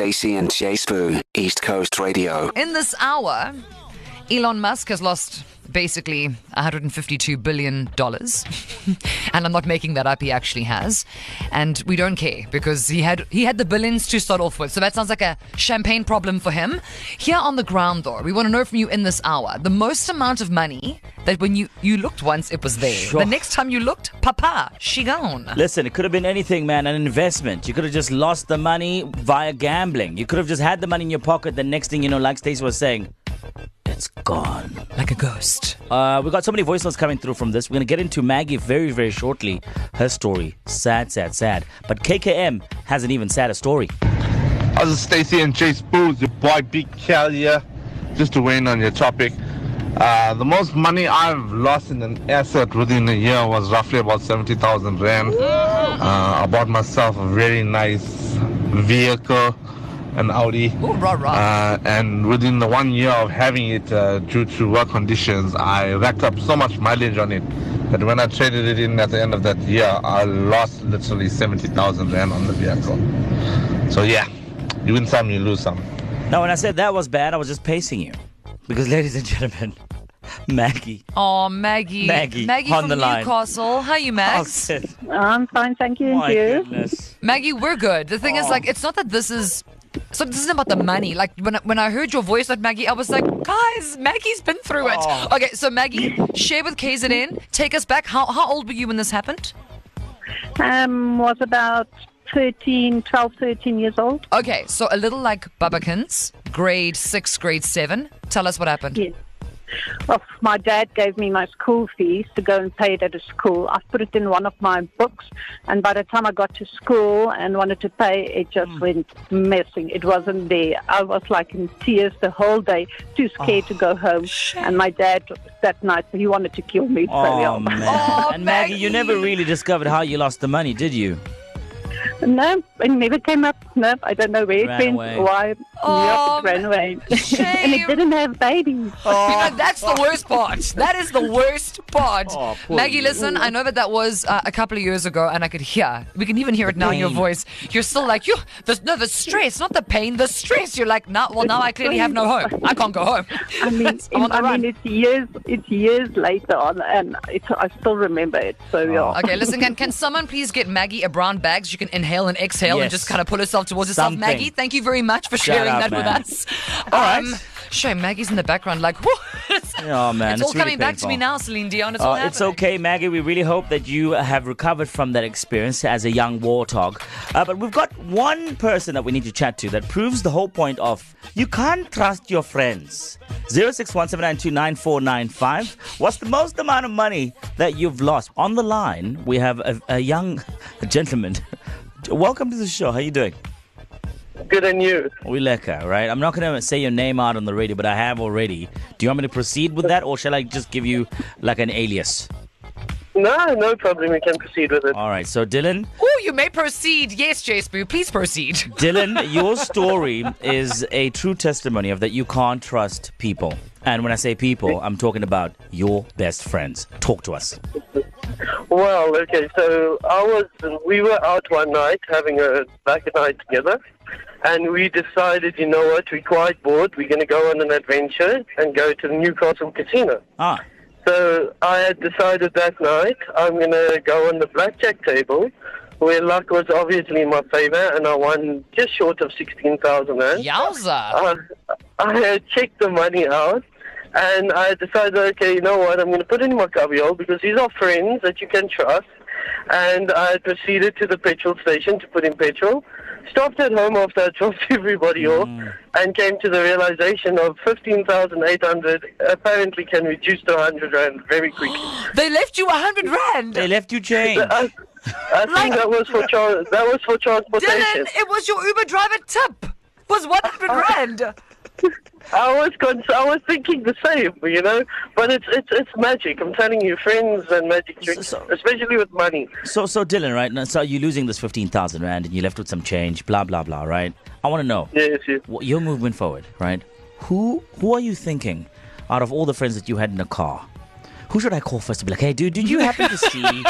Stacey and Jay Spoo, East Coast Radio. In this hour, Elon Musk has lost basically 152 billion dollars and i'm not making that up he actually has and we don't care because he had he had the billions to start off with so that sounds like a champagne problem for him here on the ground though we want to know from you in this hour the most amount of money that when you you looked once it was there Sure. the next time you looked papa she gone Listen, it could have been anything, man. An investment. You could have just lost the money via gambling. You could have just had the money in your pocket. The next thing you know, like Stacey was saying, it's gone. like a ghost Uh, we got so many voice notes coming through from this. We're gonna get into Maggie very, very shortly. Her story, sad, sad, sad. But KKM has an even sadder story. How's it, Stacey and Chase Booze? Your boy Big Cal here. Just to weigh in on your topic. Uh, the most money I've lost in an asset within a year was roughly about 70,000 Rand. Uh, I bought myself a very nice vehicle, an Audi. Ooh, rah, rah. Uh, and within the one year of having it, uh, due to work conditions, I racked up so much mileage on it that when I traded it in at the end of that year, I lost literally 70,000 Rand on the vehicle. So yeah, you win some, you lose some. Now, when I said that was bad, I was just pacing you. Because, ladies and gentlemen, Maggie. oh maggie Maggie, maggie on from the line. newcastle how you Oh, max. I'm fine, thank you. And My you? goodness. Maggie, we're good. The thing is, like, it's not that this is. So this isn't about the money. Like when I, when I heard your voice, like Maggie, I was like, guys, Maggie's been through it. Oh. Okay, so Maggie, share with KZN. Take us back. How how old were you when this happened? Um, was about 13, 12, 13 years old. Okay, so a little like Babakins, grade six, grade seven. Tell us what happened. Yes. Well, my dad gave me my school fees to go and pay it at a school. I put it in one of my books, and by the time I got to school and wanted to pay, it just hmm. went missing. It wasn't there. I was like in tears the whole day, too scared to oh, go home. And my dad that night he wanted to kill me. so Oh, yeah. man. Oh, and Maggie, you never really discovered how you lost the money, did you? No, it never came up. No, I don't know where it Ran went, away. why. Oh, yep, it ran away. and shame. it didn't have babies. You know, that's the worst part. That is the worst part. Oh, poor Maggie, you. listen, I know that that was uh, a couple of years ago, and I could hear. We can even hear it now in your pain. voice. You're still like, you. The, no, the stress, not the pain, the stress. You're like, nah, well, now I clearly have no home. I can't go home. I mean, I'm on the I run. mean, it's years, it's years later on, and it's, I still remember it. So yeah. Okay, listen, can, can someone please get Maggie a brown bag so she can inhale and exhale and just kind of pull herself towards herself? Something. Maggie, thank you very much for Shout sharing out, that man. with us. All right. Um, shame, Maggie's in the background, like. Oh, man. it's, it's all really coming back to me now, Celine Dion. It's all it's okay, Maggie. We really hope that you have recovered from that experience as a young warthog. Uh, but we've got one person that we need to chat to that proves the whole point of you can't trust your friends. 0617929495. What's the most amount of money that you've lost? On the line, we have a, a young gentleman. Welcome to the show. How you doing? Good and you. Wileka, right? I'm not going to say your name out on the radio, but I have already. Do you want me to proceed with that, or shall I just give you like an alias? No, no problem. We can proceed with it. All right. So, Dylan, Oh, you may proceed. Yes, J Spoo, please proceed. Dylan, your story is a true testimony of that you can't trust people. And when I say people, I'm talking about your best friends. Talk to us. Well, okay. So I was. We were out one night having a back night together, and we decided, you know what? We're quite bored. We're going to go on an adventure and go to the Newcastle Casino. Ah, So I had decided that night I'm going to go on the blackjack table, where luck was obviously my favor, and I won just short of sixteen thousand rand. Yowza. I, I had checked the money out and I decided, okay, you know what, I'm going to put in my cubbyhole because these are friends that you can trust. And I proceeded to the petrol station to put in petrol. Stopped at home after I dropped everybody off mm. and came to the realization of 15,800 apparently can reduce to 100 rand very quickly. They left you a hundred rand. they left you change. I, I think that was for tra- that was for transportation. Dylan, it was your Uber driver tip. Was one hundred rand. I was con- I was thinking the same, you know. But it's it's it's magic. I'm telling you, friends and magic tricks, so- especially with money. So, so Dylan, right? Now, so you're losing this 15,000 Rand and you're left with some change, blah, blah, blah, right? I want to know. Yes, yes. what your movement forward, right? Who who are you thinking out of all the friends that you had in the car? Who should I call first to be like, hey, dude, did you happen to see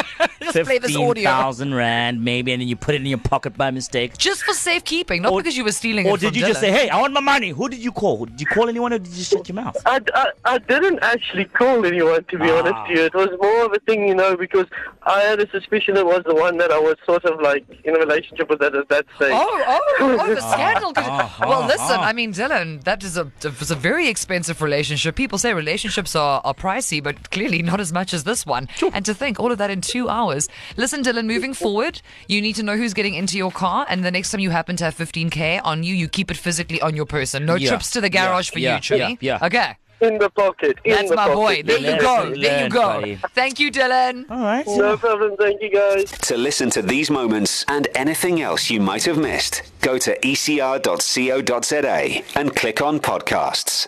Just play this audio. 15,000 rand, maybe, and then you put it in your pocket by mistake. Just for safekeeping, not Or- because you were stealing Or it from did you just say, hey, I want my money? Who did you call? Did you call anyone or did you shut your mouth? I, I, I didn't actually call anyone, to be Ah. honest to you. It was more of a thing, you know, because I had a suspicion it was the one that I was sort of like in a relationship with at that stage. Oh, oh, oh, the scandal. could- uh-huh, well, listen, uh-huh. I mean, Dylan, that is a, it was a very expensive relationship. People say relationships are, are pricey, but clearly not as much as this one. And to think all of that in two hours. Listen, Dylan, moving forward, you need to know who's getting into your car. And the next time you happen to have 15K on you, you keep it physically on your person. No Yeah, trips to the yeah, garage for yeah, you, Chili. yeah, yeah. Okay. In the pocket. In That's the my pocket. boy. There you Lesson go. There you go. buddy. Thank you, Dylan. All right. No problem. Thank you, guys. To listen to these moments and anything else you might have missed, go to ecr.co.za and click on podcasts.